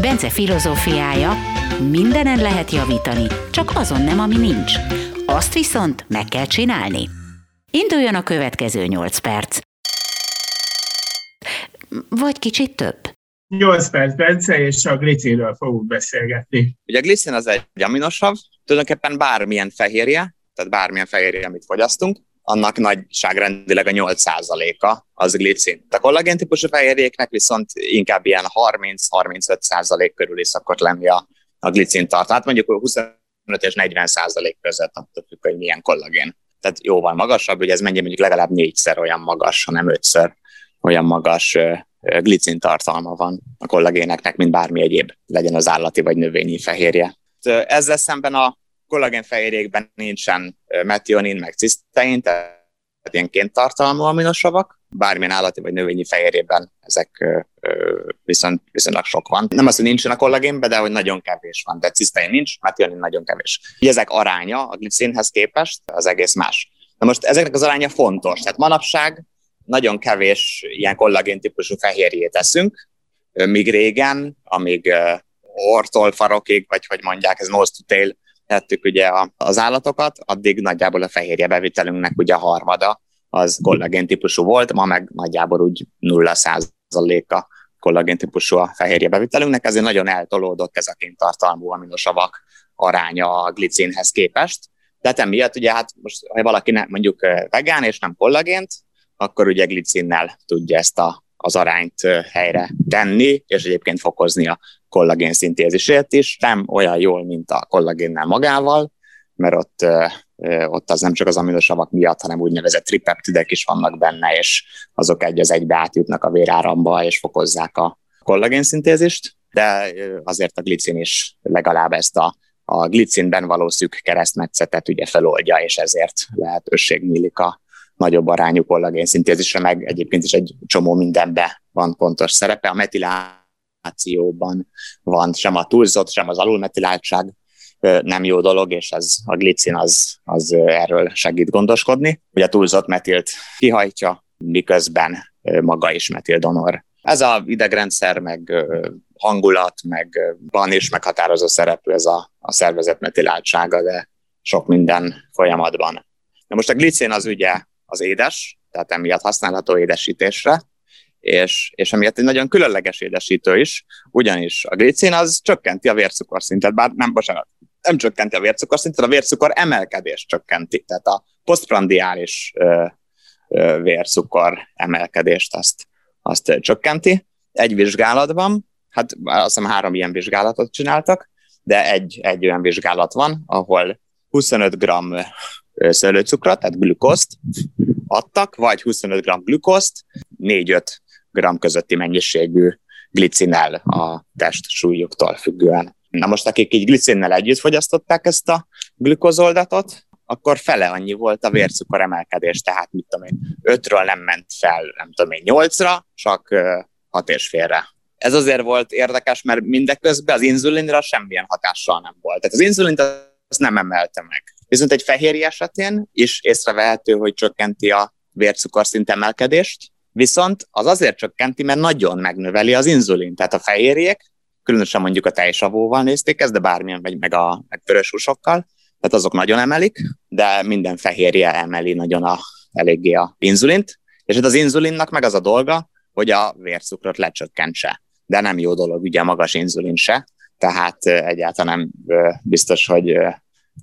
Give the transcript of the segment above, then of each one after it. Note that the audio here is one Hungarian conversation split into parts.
Bence filozófiája, mindenen lehet javítani, csak azon nem, ami nincs. Azt viszont meg kell csinálni. Induljon a következő 8 perc. Vagy kicsit több. 8 perc Bence, és a glicinről fogunk beszélgetni. Ugye a glicin az egy aminosav, tulajdonképpen bármilyen fehérje, tehát bármilyen fehérje, amit fogyasztunk, annak nagyságrendileg a 8%-a az glicin. A kollagén típusú fehérjéknek viszont inkább ilyen 30-35% körüli szokott lenni a, a glicin tartalmat, mondjuk 25 és 40% között attól függ, hogy milyen kollagén. Tehát jóval magasabb, hogy ez mennyi mondjuk legalább négyszer olyan magas, hanem ötször olyan magas glicin tartalma van a kollagéneknek, mint bármi egyéb, legyen az állati vagy növényi fehérje. Ezzel szemben a kollagénfehérjékben nincsen metionin, meg cisztein, tehát ilyen kéntartalmú aminosavak, bármilyen állati vagy növényi fehérjében ezek viszont viszonylag sok van. Nem az, hogy nincsen a kollagénben, de hogy nagyon kevés van, de cisztein nincs, metionin nagyon kevés. Ezek aránya a glicinhez képest az egész más. Na most ezeknek az aránya fontos, tehát manapság nagyon kevés ilyen kollagén típusú fehérjét eszünk, míg régen, amíg ortól farokig, vagy hogy mondják, ez nose to tail, tettük ugye az állatokat, addig nagyjából a fehérje bevitelünknek ugye a harmada az kollagén típusú volt, ma meg nagyjából úgy 0 a kollagén típusú a fehérje bevitelünknek, ezért nagyon eltolódott ez a kéntartalmú aminosavak aránya a glicinhez képest. De hát emiatt ugye hát most, ha valaki ne, mondjuk vegán és nem kollagént, akkor ugye glicinnel tudja ezt a, az arányt helyre tenni, és egyébként fokozni a kollagén szintézisét is. Nem olyan jól, mint a kollagénnel magával, mert ott, ott az nem csak az aminosavak miatt, hanem úgynevezett tripeptidek is vannak benne, és azok egy az egybe átjutnak a véráramba, és fokozzák a kollagén szintézist, de azért a glicin is legalább ezt a, a glicinben való szűk keresztmetszetet ugye feloldja, és ezért lehetőség nyílik a nagyobb arányú kollagén szintézisre, meg egyébként is egy csomó mindenben van pontos szerepe. A metilációban van sem a túlzott, sem az alulmetiláltság nem jó dolog, és ez a glicin az, az erről segít gondoskodni, hogy a túlzott metilt kihajtja, miközben maga is metil donor. Ez a idegrendszer, meg hangulat, meg van is meghatározó szerepű ez a, a szervezet metiláltsága, de sok minden folyamatban. Na most a glicin az ugye az édes, tehát emiatt használható édesítésre, és, és emiatt egy nagyon különleges édesítő is, ugyanis a glicin az csökkenti a vércukorszintet, bár nem, bocsánat, nem csökkenti a vércukorszintet, a vércukor emelkedés csökkenti, tehát a posztprandiális ö, ö, vércukor emelkedést azt, azt csökkenti. Egy vizsgálatban, hát azt hiszem három ilyen vizsgálatot csináltak, de egy, egy olyan vizsgálat van, ahol 25 g szőlőcukrot, tehát glükoszt adtak, vagy 25 g glükoszt, 4-5 g közötti mennyiségű glicinel a test súlyuktól függően. Na most, akik így glicinnel együtt fogyasztották ezt a glükozoldatot, akkor fele annyi volt a vércukor emelkedés, tehát mit tudom én, 5-ről nem ment fel, nem tudom én, 8-ra, csak 6 és félre. Ez azért volt érdekes, mert mindeközben az inzulinra semmilyen hatással nem volt. Tehát az inzulint azt nem emelte meg. Viszont egy fehérje esetén is észrevehető, hogy csökkenti a vércukorszint emelkedést, viszont az azért csökkenti, mert nagyon megnöveli az inzulin. Tehát a fehérjék, különösen mondjuk a tejsavóval nézték ezt, de bármilyen, vagy meg a meg vörös húsokkal, tehát azok nagyon emelik, de minden fehérje emeli nagyon a, eléggé a inzulint, és hát az inzulinnak meg az a dolga, hogy a vércukrot lecsökkentse. De nem jó dolog ugye a magas inzulin se, tehát egyáltalán nem biztos, hogy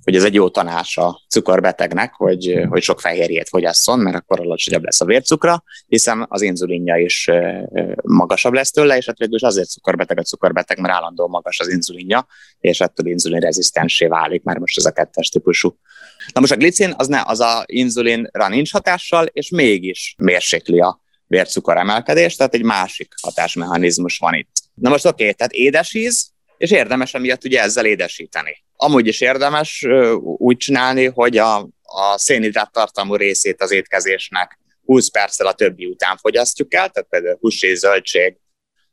hogy ez egy jó tanács a cukorbetegnek, hogy, hogy sok fehérjét fogyasszon, mert akkor alacsonyabb lesz a vércukra, hiszen az inzulinja is magasabb lesz tőle, és hát végül is azért cukorbeteg a cukorbeteg, mert állandó magas az inzulinja, és ettől inzulinrezisztensé válik, már most ez a kettes típusú. Na most a glicin az, ne, az a inzulinra nincs hatással, és mégis mérsékli a vércukor emelkedést, tehát egy másik hatásmechanizmus van itt. Na most oké, okay, tehát édesíz, és érdemes emiatt ugye ezzel édesíteni. Amúgy is érdemes úgy csinálni, hogy a, a szénhidrát tartalmú részét az étkezésnek 20 perccel a többi után fogyasztjuk el, tehát például hús és zöldség,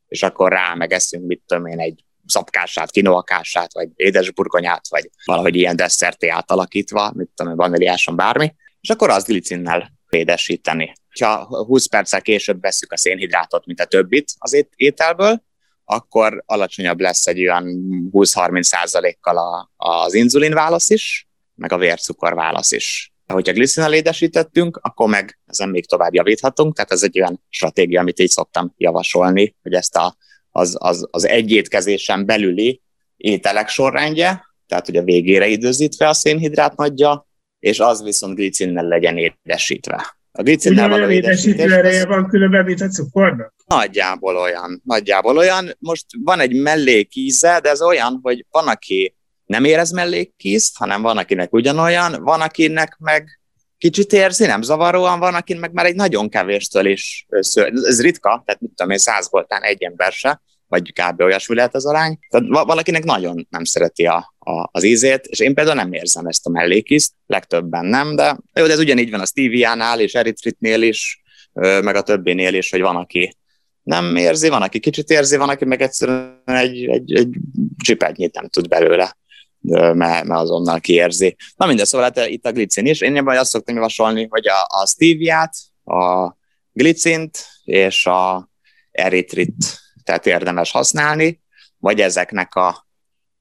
és akkor rá megeszünk, mit tudom én, egy szapkását, kinoakását, vagy édesburgonyát, vagy valahogy ilyen desszerté átalakítva, mit tudom, vaníliáson bármi, és akkor azt glicinnel édesíteni. Ha 20 perccel később veszük a szénhidrátot, mint a többit az ételből, akkor alacsonyabb lesz egy olyan 20-30 százalékkal az inzulin válasz is, meg a vércukor válasz is. Hogyha glicinal édesítettünk, akkor meg ezen még tovább javíthatunk, tehát ez egy olyan stratégia, amit így szoktam javasolni, hogy ezt a, az, az, az egy étkezésen belüli ételek sorrendje, tehát ugye végére időzítve a szénhidrát nagyja, és az viszont glicinnel legyen édesítve. A glicinnel való édesítő ereje van különben, mint a cukornak? Nagyjából olyan, nagyjából olyan. Most van egy mellékíze, de ez olyan, hogy van, aki nem érez mellékízt, hanem van, akinek ugyanolyan, van, akinek meg kicsit érzi, nem zavaróan van, akinek meg már egy nagyon kevéstől is sző. Ez ritka, tehát mit tudom én, száz voltán egy ember se, vagy kb. olyasmi lehet az arány. Tehát valakinek nagyon nem szereti a, a, az ízét, és én például nem érzem ezt a mellékízt, legtöbben nem, de jó, de ez ugyanígy van a Stevie-nál és Eritritnél is, meg a többinél is, hogy van, aki nem érzi, van, aki kicsit érzi, van, aki meg egyszerűen egy, egy, egy csipetnyit nem tud belőle mert, mert azonnal kiérzi. Na minden, szóval hát itt a glicin is. Én ebben azt szoktam javasolni, hogy a, a stevia a glicint és a eritrit tehát érdemes használni, vagy ezeknek a,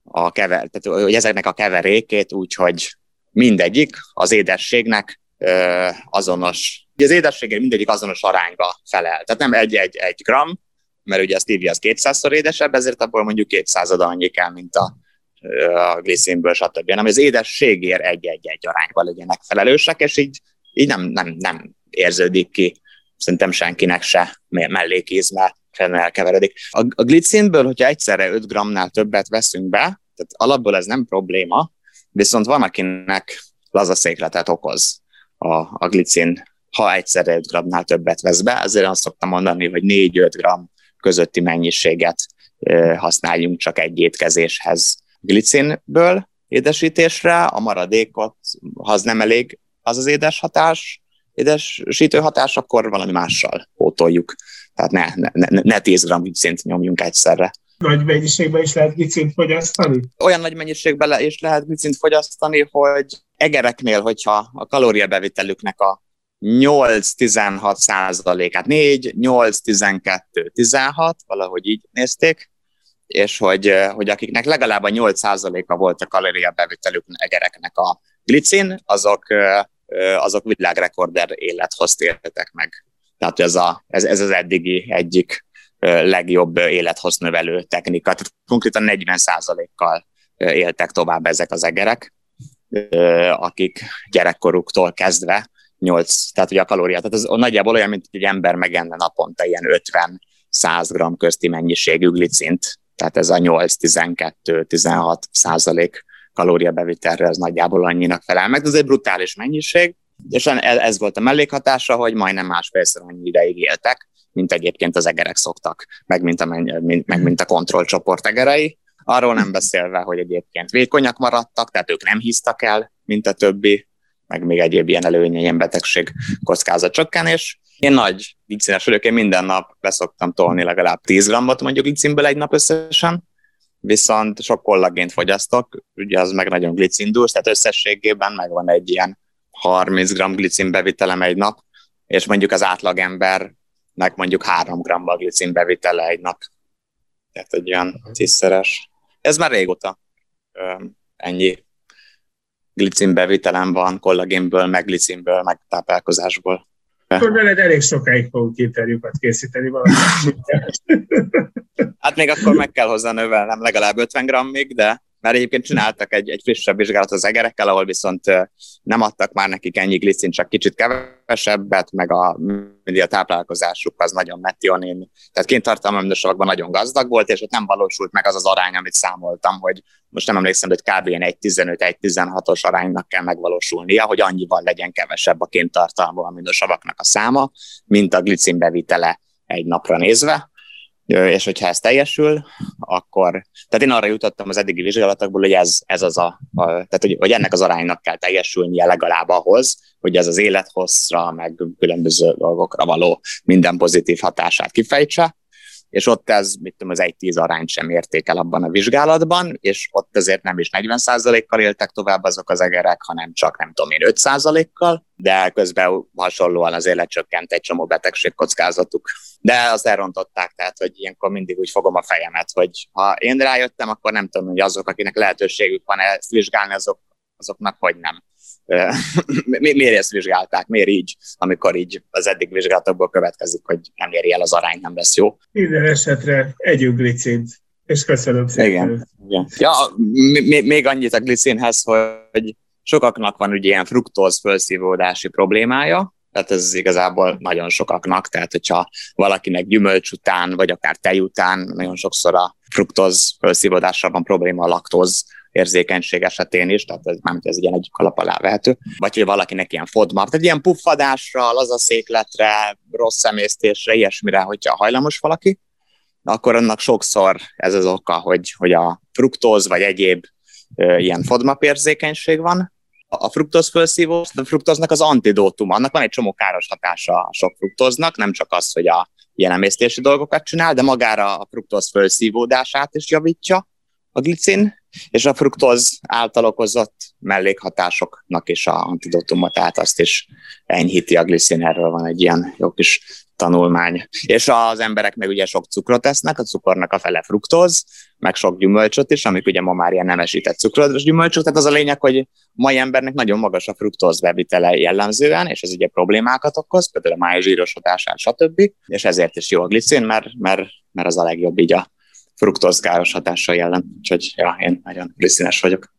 a kever, tehát, hogy ezeknek a keverékét úgyhogy mindegyik az édességnek ö, azonos, ugye az édességek mindegyik azonos arányba felel. Tehát nem egy-egy egy gram, mert ugye a stevia az 200-szor édesebb, ezért abból mondjuk 200 annyi kell, mint a, a gliszínből, stb. Nem, az édességért egy-egy-egy arányban legyenek felelősek, és így, így nem, nem, nem érződik ki szerintem senkinek se mellékízme elkeveredik. A, a glicinből, hogyha egyszerre 5 g-nál többet veszünk be, tehát alapból ez nem probléma, viszont van, akinek lazaszékletet okoz a, a glicin, ha egyszerre 5 g-nál többet vesz be, ezért azt szoktam mondani, hogy 4-5 g közötti mennyiséget használjunk csak egy étkezéshez. Glicinből édesítésre, a maradékot, ha az nem elég az az édes hatás, édesítő hatás, akkor valami mással pótoljuk. Tehát ne, ne, ne, ne 10 g glicint nyomjunk egyszerre. Nagy mennyiségben is lehet glicint fogyasztani? Olyan nagy mennyiségben is lehet glicint fogyasztani, hogy egereknél, hogyha a kalóriabevitelüknek a 8-16 százalékát, 4, 8, 12, 16, valahogy így nézték, és hogy, hogy akiknek legalább a 8 százaléka volt a kalóriabevitelük egereknek a glicin, azok, azok világrekorder élethoz éltek meg. Tehát ez, a, ez, ez az eddigi egyik legjobb élethosznövelő technika. Tehát konkrétan 40%-kal éltek tovább ezek az egerek, akik gyerekkoruktól kezdve 8, tehát ugye a kalóriát, tehát ez nagyjából olyan, mint egy ember megenne naponta ilyen 50-100 g közti mennyiségű glicint, tehát ez a 8-12-16 százalék kalóriabevitelre, ez nagyjából annyinak felel meg, ez egy brutális mennyiség, és ez volt a mellékhatása, hogy majdnem másfélszer annyi ideig éltek, mint egyébként az egerek szoktak, meg mint a, mint, meg mint a kontrollcsoport egerei. Arról nem beszélve, hogy egyébként vékonyak maradtak, tehát ők nem hisztak el, mint a többi, meg még egyéb ilyen előnye, ilyen betegség kockázat csökkenés. Én nagy glicines vagyok, én minden nap beszoktam tolni legalább 10 grammot mondjuk glicinből egy nap összesen, viszont sok kollagént fogyasztok, ugye az meg nagyon glicindús, tehát összességében megvan egy ilyen 30 g glicin bevitelem egy nap, és mondjuk az átlagembernek mondjuk 3 g glicin bevitele egy nap. Tehát egy olyan tízszeres. Ez már régóta ennyi glicin bevitelem van, kollagénből, meg glicinből, meg táplálkozásból. Akkor veled elég sokáig fogunk interjúkat készíteni valami. hát még akkor meg kell hozzá növelnem legalább 50 grammig, de mert egyébként csináltak egy, egy frissebb vizsgálat az egerekkel, ahol viszont nem adtak már nekik ennyi glicin, csak kicsit kevesebbet, meg a, a táplálkozásuk az nagyon metionin, tehát kéntartalmamidősavakban nagyon gazdag volt, és ott nem valósult meg az az arány, amit számoltam, hogy most nem emlékszem, hogy kb. 1-15-1-16-os aránynak kell megvalósulnia, hogy annyival legyen kevesebb a kéntartalmú amidősavaknak a száma, mint a glicin bevitele egy napra nézve, és hogyha ez teljesül, akkor, tehát én arra jutottam az eddigi vizsgálatokból, hogy ez, ez az a, a tehát hogy, hogy ennek az aránynak kell teljesülnie legalább ahhoz, hogy ez az élethosszra, meg különböző dolgokra való minden pozitív hatását kifejtse, és ott ez, mit tudom, az 1-10 arányt sem érték el abban a vizsgálatban, és ott azért nem is 40%-kal éltek tovább azok az egerek, hanem csak nem tudom én 5%-kal, de közben hasonlóan azért lecsökkent egy csomó betegségkockázatuk. De azt elrontották, tehát hogy ilyenkor mindig úgy fogom a fejemet, hogy ha én rájöttem, akkor nem tudom, hogy azok, akinek lehetőségük van ezt vizsgálni, azok, azoknak hogy nem mi, miért ezt vizsgálták, miért így, amikor így az eddig vizsgálatokból következik, hogy nem éri el az arány, nem lesz jó. Minden esetre együtt glicint, és köszönöm szépen. Igen, igen. Ja, még annyit a glicinhez, hogy sokaknak van ugye ilyen fruktóz felszívódási problémája, tehát ez igazából nagyon sokaknak, tehát hogyha valakinek gyümölcs után, vagy akár tej után, nagyon sokszor a fruktóz felszívódással van probléma a laktóz érzékenység esetén is, tehát ez, mármint ez ilyen egy kalap alá vehető, vagy hogy valakinek ilyen fodmar, tehát ilyen puffadásra, lazaszékletre, rossz szemésztésre, ilyesmire, hogyha hajlamos valaki, akkor annak sokszor ez az oka, hogy, hogy a fruktóz vagy egyéb ö, ilyen érzékenység van. A fruktóz felszívó, a fruktóznak az antidótum, annak van egy csomó káros hatása a sok fruktóznak, nem csak az, hogy a ilyen emésztési dolgokat csinál, de magára a fruktóz felszívódását is javítja a glicin, és a fruktóz által okozott mellékhatásoknak is a antidotumot, tehát azt is enyhíti a gliszin, erről van egy ilyen jó kis tanulmány. És az emberek meg ugye sok cukrot esznek, a cukornak a fele fruktóz, meg sok gyümölcsöt is, amik ugye ma már ilyen nemesített cukros gyümölcsök, tehát az a lényeg, hogy mai embernek nagyon magas a fruktóz bevitele jellemzően, és ez ugye problémákat okoz, például a májzsírosodását, stb. És ezért is jó a glicin, mert, mert, mert az a legjobb így a fruktóz káros hatással jelen. Úgyhogy ja, én nagyon liszines vagyok.